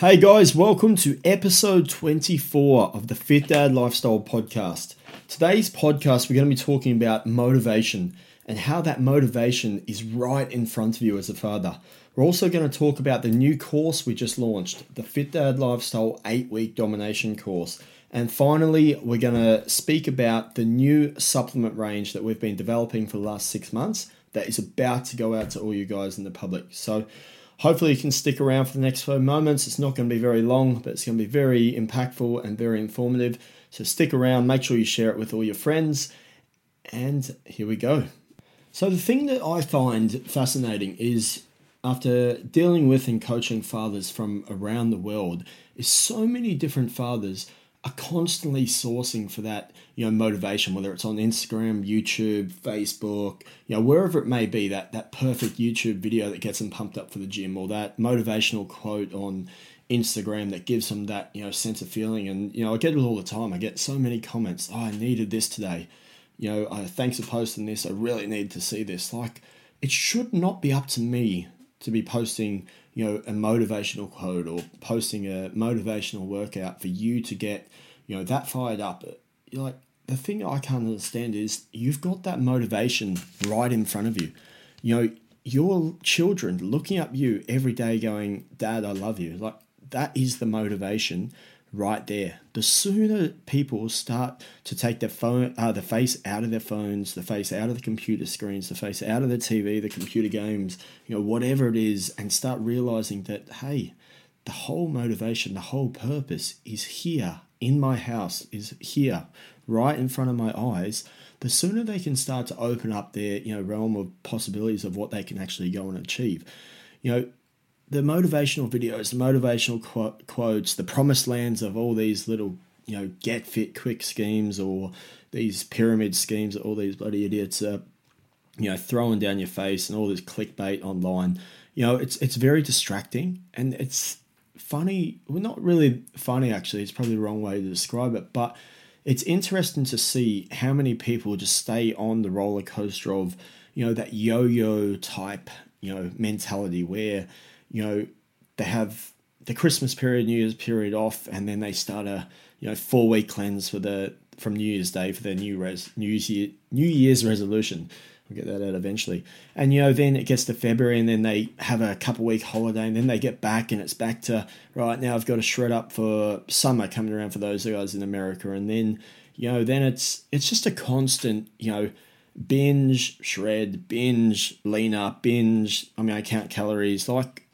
Hey guys, welcome to episode 24 of the Fit Dad Lifestyle Podcast. Today's podcast, we're going to be talking about motivation and how that motivation is right in front of you as a father. We're also going to talk about the new course we just launched, the Fit Dad Lifestyle 8 week domination course. And finally, we're going to speak about the new supplement range that we've been developing for the last six months that is about to go out to all you guys in the public. So, Hopefully, you can stick around for the next few moments. It's not going to be very long, but it's going to be very impactful and very informative. So, stick around, make sure you share it with all your friends, and here we go. So, the thing that I find fascinating is after dealing with and coaching fathers from around the world, is so many different fathers are constantly sourcing for that you know motivation whether it's on instagram youtube facebook you know wherever it may be that that perfect youtube video that gets them pumped up for the gym or that motivational quote on instagram that gives them that you know sense of feeling. And you know i get it all the time. I get so many comments oh, i needed this today. You know uh, thanks for posting this. I really need to see this. Like it should not be up to me to be posting you know a motivational quote or posting a motivational workout for you to get you know that fired up. You're like the thing i can't understand is you've got that motivation right in front of you. You know your children looking up you every day going dad i love you. Like that is the motivation right there. The sooner people start to take their phone, uh, the face out of their phones, the face out of the computer screens, the face out of the TV, the computer games, you know, whatever it is, and start realizing that hey, the whole motivation, the whole purpose is here in my house, is here, right in front of my eyes. The sooner they can start to open up their you know realm of possibilities of what they can actually go and achieve. You know, the motivational videos, the motivational qu- quotes, the promised lands of all these little, you know, get fit quick schemes or these pyramid schemes that all these bloody idiots are, you know, throwing down your face and all this clickbait online. You know, it's it's very distracting and it's funny. Well, not really funny actually. It's probably the wrong way to describe it, but it's interesting to see how many people just stay on the roller coaster of, you know, that yo-yo type, you know, mentality where you know, they have the Christmas period, New Year's period off, and then they start a you know four week cleanse for the from New Year's Day for their new res New Year's New Year's resolution. We'll get that out eventually. And you know, then it gets to February, and then they have a couple week holiday, and then they get back, and it's back to right now. I've got to shred up for summer coming around for those guys in America, and then you know, then it's it's just a constant you know binge, shred, binge, lean up, binge. I mean, I count calories like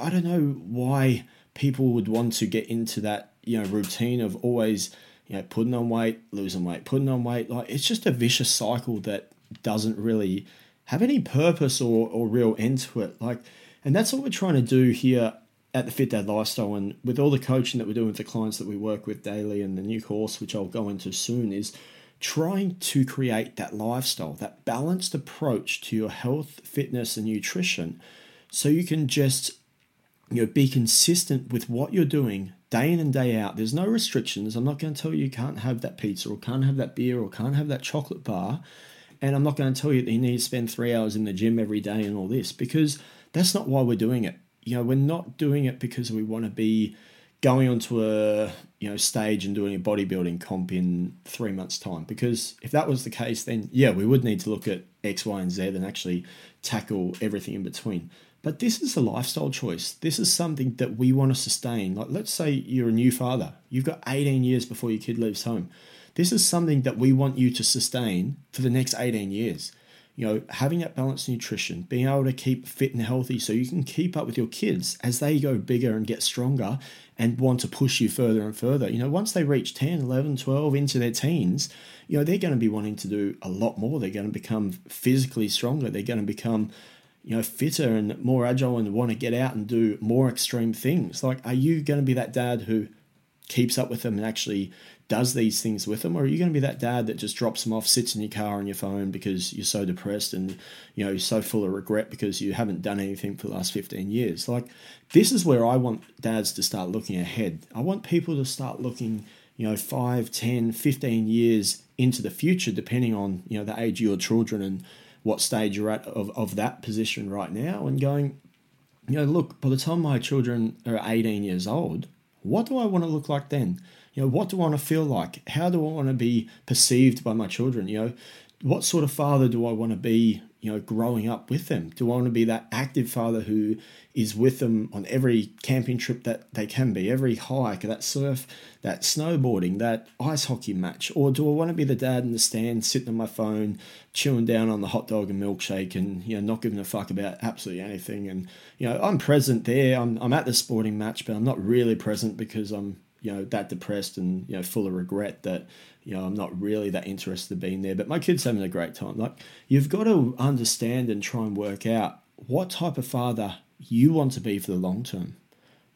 I don't know why people would want to get into that you know routine of always you know putting on weight, losing weight, putting on weight. Like it's just a vicious cycle that doesn't really have any purpose or, or real end to it. Like, and that's what we're trying to do here at the Fit Dad Lifestyle and with all the coaching that we're doing with the clients that we work with daily and the new course, which I'll go into soon, is trying to create that lifestyle, that balanced approach to your health, fitness, and nutrition so you can just you know, be consistent with what you're doing day in and day out. There's no restrictions. I'm not going to tell you you can't have that pizza or can't have that beer or can't have that chocolate bar. And I'm not going to tell you that you need to spend three hours in the gym every day and all this because that's not why we're doing it. You know, we're not doing it because we want to be going onto a you know stage and doing a bodybuilding comp in three months' time. Because if that was the case, then yeah, we would need to look at X, Y, and Z and actually tackle everything in between. But this is a lifestyle choice. This is something that we want to sustain. Like, let's say you're a new father, you've got 18 years before your kid leaves home. This is something that we want you to sustain for the next 18 years. You know, having that balanced nutrition, being able to keep fit and healthy so you can keep up with your kids as they go bigger and get stronger and want to push you further and further. You know, once they reach 10, 11, 12 into their teens, you know, they're going to be wanting to do a lot more. They're going to become physically stronger. They're going to become you know, fitter and more agile and want to get out and do more extreme things? Like, are you going to be that dad who keeps up with them and actually does these things with them, or are you going to be that dad that just drops them off, sits in your car on your phone because you're so depressed and you know you're so full of regret because you haven't done anything for the last 15 years? Like, this is where I want dads to start looking ahead. I want people to start looking, you know, 5, 10, 15 years into the future, depending on you know the age of your children and what stage you're at of, of that position right now and going, you know, look, by the time my children are 18 years old, what do I want to look like then? You know, what do I want to feel like? How do I want to be perceived by my children? You know, what sort of father do I want to be you know, growing up with them? Do I want to be that active father who is with them on every camping trip that they can be, every hike, that surf, that snowboarding, that ice hockey match? Or do I want to be the dad in the stand, sitting on my phone, chewing down on the hot dog and milkshake and, you know, not giving a fuck about absolutely anything? And, you know, I'm present there. I'm, I'm at the sporting match, but I'm not really present because I'm, you know, that depressed and, you know, full of regret that, you know, I'm not really that interested in being there, but my kid's having a great time. Like, you've got to understand and try and work out what type of father you want to be for the long term.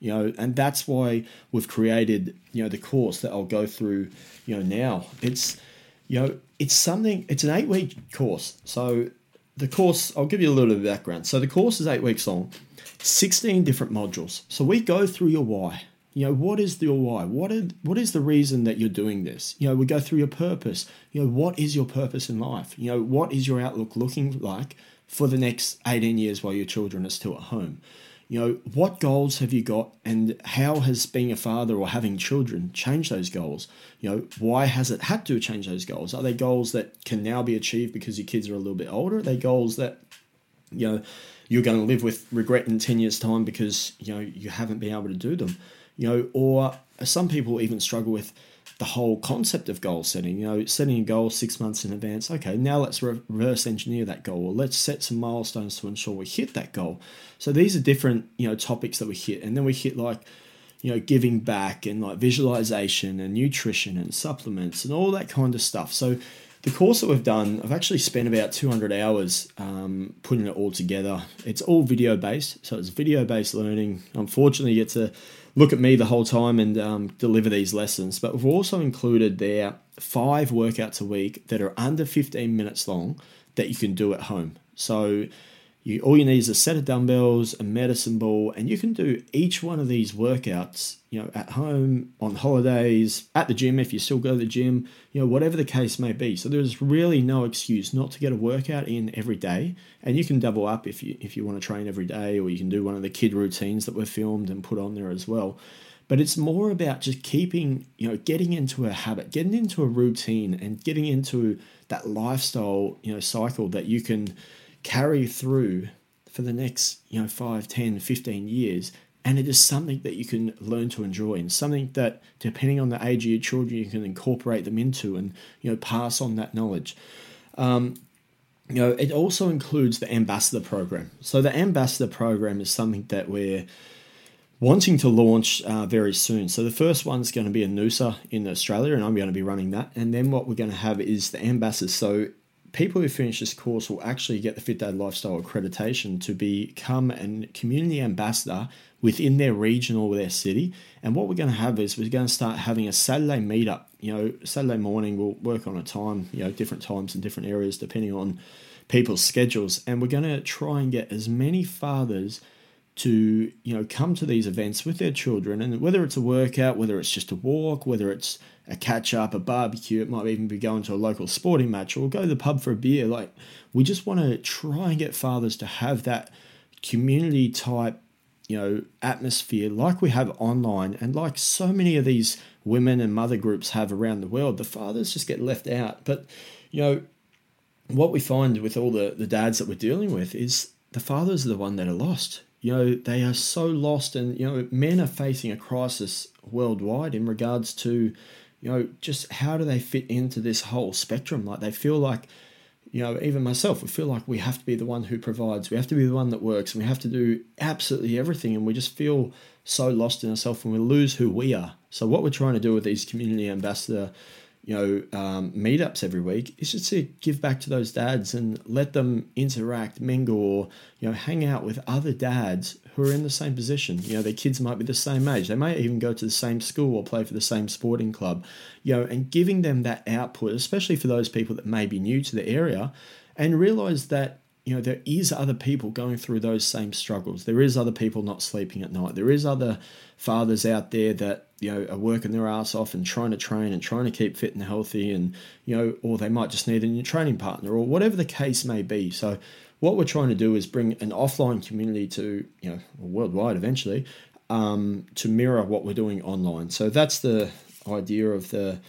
You know, and that's why we've created, you know, the course that I'll go through, you know, now. It's, you know, it's something, it's an eight week course. So the course, I'll give you a little bit of background. So the course is eight weeks long, 16 different modules. So we go through your why. You know, what is your why? What is, what is the reason that you're doing this? You know, we go through your purpose. You know, what is your purpose in life? You know, what is your outlook looking like for the next 18 years while your children are still at home? You know, what goals have you got and how has being a father or having children changed those goals? You know, why has it had to change those goals? Are they goals that can now be achieved because your kids are a little bit older? Are they goals that, you know, you're going to live with regret in 10 years' time because, you know, you haven't been able to do them? You know, or some people even struggle with the whole concept of goal setting. You know, setting a goal six months in advance. Okay, now let's reverse engineer that goal, or let's set some milestones to ensure we hit that goal. So these are different, you know, topics that we hit, and then we hit like, you know, giving back and like visualization and nutrition and supplements and all that kind of stuff. So the course that we've done, I've actually spent about 200 hours um, putting it all together. It's all video based, so it's video based learning. Unfortunately, get to look at me the whole time and um, deliver these lessons. But we've also included there five workouts a week that are under 15 minutes long that you can do at home. So you all you need is a set of dumbbells, a medicine ball, and you can do each one of these workouts, you know, at home, on holidays, at the gym if you still go to the gym, you know, whatever the case may be. So there's really no excuse not to get a workout in every day, and you can double up if you if you want to train every day, or you can do one of the kid routines that were filmed and put on there as well. But it's more about just keeping, you know, getting into a habit, getting into a routine, and getting into that lifestyle, you know, cycle that you can carry through for the next you know 5 10 15 years and it is something that you can learn to enjoy and something that depending on the age of your children you can incorporate them into and you know pass on that knowledge um, you know it also includes the ambassador program so the ambassador program is something that we're wanting to launch uh, very soon. So the first one's going to be a Noosa in Australia, and I'm going to be running that. And then what we're going to have is the ambassadors. So people who finish this course will actually get the Fit Dad Lifestyle accreditation to become a community ambassador within their region or their city. And what we're going to have is we're going to start having a Saturday meetup. You know, Saturday morning we'll work on a time, you know, different times in different areas depending on people's schedules. And we're going to try and get as many fathers to you know come to these events with their children and whether it's a workout whether it's just a walk whether it's a catch up, a barbecue. It might even be going to a local sporting match or go to the pub for a beer. Like, we just want to try and get fathers to have that community type, you know, atmosphere like we have online and like so many of these women and mother groups have around the world. The fathers just get left out. But, you know, what we find with all the, the dads that we're dealing with is the fathers are the one that are lost. You know, they are so lost, and, you know, men are facing a crisis worldwide in regards to you know, just how do they fit into this whole spectrum? Like they feel like, you know, even myself, we feel like we have to be the one who provides, we have to be the one that works, and we have to do absolutely everything. And we just feel so lost in ourselves and we lose who we are. So, what we're trying to do with these community ambassador you know, um, meetups every week is just to give back to those dads and let them interact, mingle, or, you know, hang out with other dads who are in the same position. You know, their kids might be the same age. They may even go to the same school or play for the same sporting club, you know, and giving them that output, especially for those people that may be new to the area, and realize that you know there is other people going through those same struggles there is other people not sleeping at night there is other fathers out there that you know are working their ass off and trying to train and trying to keep fit and healthy and you know or they might just need a new training partner or whatever the case may be so what we're trying to do is bring an offline community to you know worldwide eventually um, to mirror what we're doing online. So that's the idea of the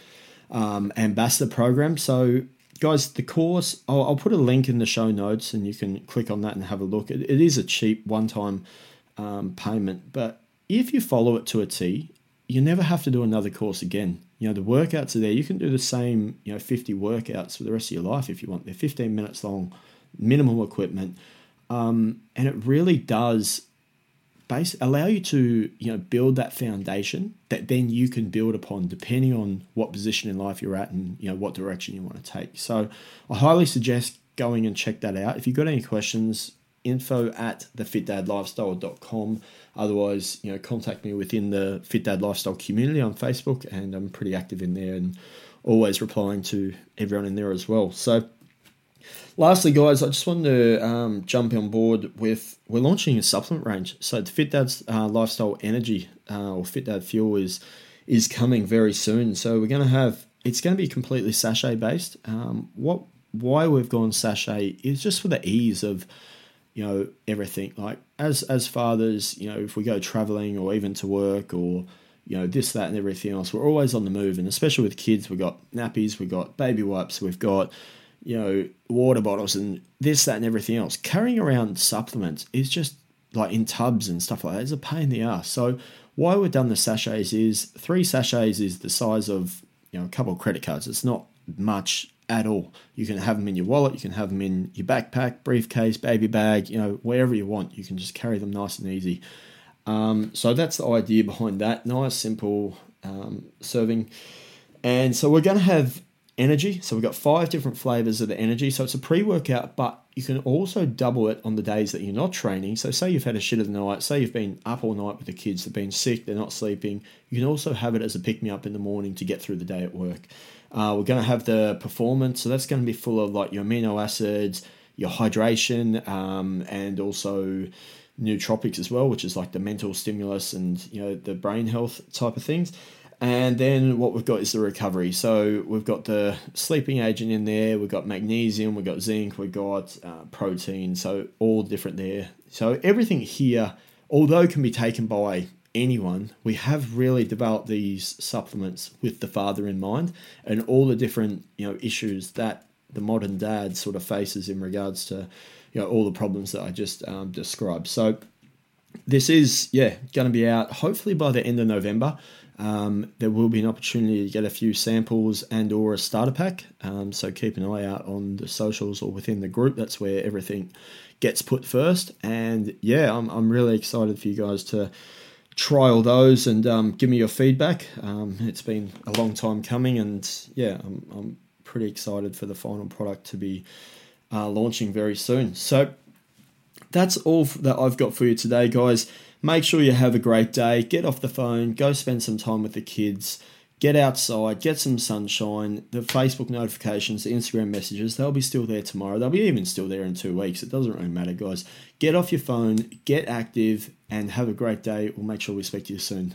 um, ambassador program. So guys, the course I'll, I'll, put a link in the show notes, and you can click on that and have a look. it, it is a cheap one-time um, payment, but if you follow it to a T, you never have to do another course again. You know, the workouts are there. You can do the same, you know, 50 workouts for the rest of your life if you want. They're 15 minutes long, minimal equipment. Um, and it really does base allow you to, you know, build that foundation that then you can build upon depending on what position in life you're at and, you know, what direction you want to take. So I highly suggest going and check that out. If you've got any questions, info at thefitdadlifestyle.com. Otherwise, you know, contact me within the Fit Dad Lifestyle community on Facebook, and I'm pretty active in there and always replying to everyone in there as well. So, lastly, guys, I just wanted to um, jump on board with we're launching a supplement range. So, the Fit Dad's uh, Lifestyle Energy uh, or Fit Dad Fuel is is coming very soon. So, we're going to have it's going to be completely sachet based. Um, what why we've gone sachet is just for the ease of you know everything like as as fathers you know if we go traveling or even to work or you know this that and everything else we're always on the move and especially with kids we've got nappies we've got baby wipes we've got you know water bottles and this that and everything else carrying around supplements is just like in tubs and stuff like that is a pain in the ass so why we've done the sachets is three sachets is the size of you know a couple of credit cards it's not much at all. You can have them in your wallet, you can have them in your backpack, briefcase, baby bag, you know, wherever you want. You can just carry them nice and easy. Um, so that's the idea behind that. Nice, simple um, serving. And so we're going to have energy. So we've got five different flavors of the energy. So it's a pre workout, but you can also double it on the days that you're not training. So, say you've had a shit of the night, say you've been up all night with the kids, they've been sick, they're not sleeping. You can also have it as a pick me up in the morning to get through the day at work. Uh, we're going to have the performance, so that's going to be full of like your amino acids, your hydration, um, and also nootropics as well, which is like the mental stimulus and you know the brain health type of things. And then what we've got is the recovery. So we've got the sleeping agent in there, we've got magnesium, we've got zinc, we've got uh, protein, so all different there. So everything here, although can be taken by anyone, we have really developed these supplements with the father in mind and all the different you know issues that the modern dad sort of faces in regards to you know all the problems that I just um, described. So this is yeah going to be out hopefully by the end of November. Um, there will be an opportunity to get a few samples and or a starter pack. Um, so keep an eye out on the socials or within the group. That's where everything gets put first. And yeah, I'm, I'm really excited for you guys to trial those and um, give me your feedback. Um, it's been a long time coming, and yeah, I'm, I'm pretty excited for the final product to be uh, launching very soon. So that's all that I've got for you today, guys. Make sure you have a great day. Get off the phone, go spend some time with the kids get outside, get some sunshine. The Facebook notifications, the Instagram messages, they'll be still there tomorrow. They'll be even still there in two weeks. It doesn't really matter, guys. Get off your phone, get active, and have a great day. We'll make sure we speak to you soon.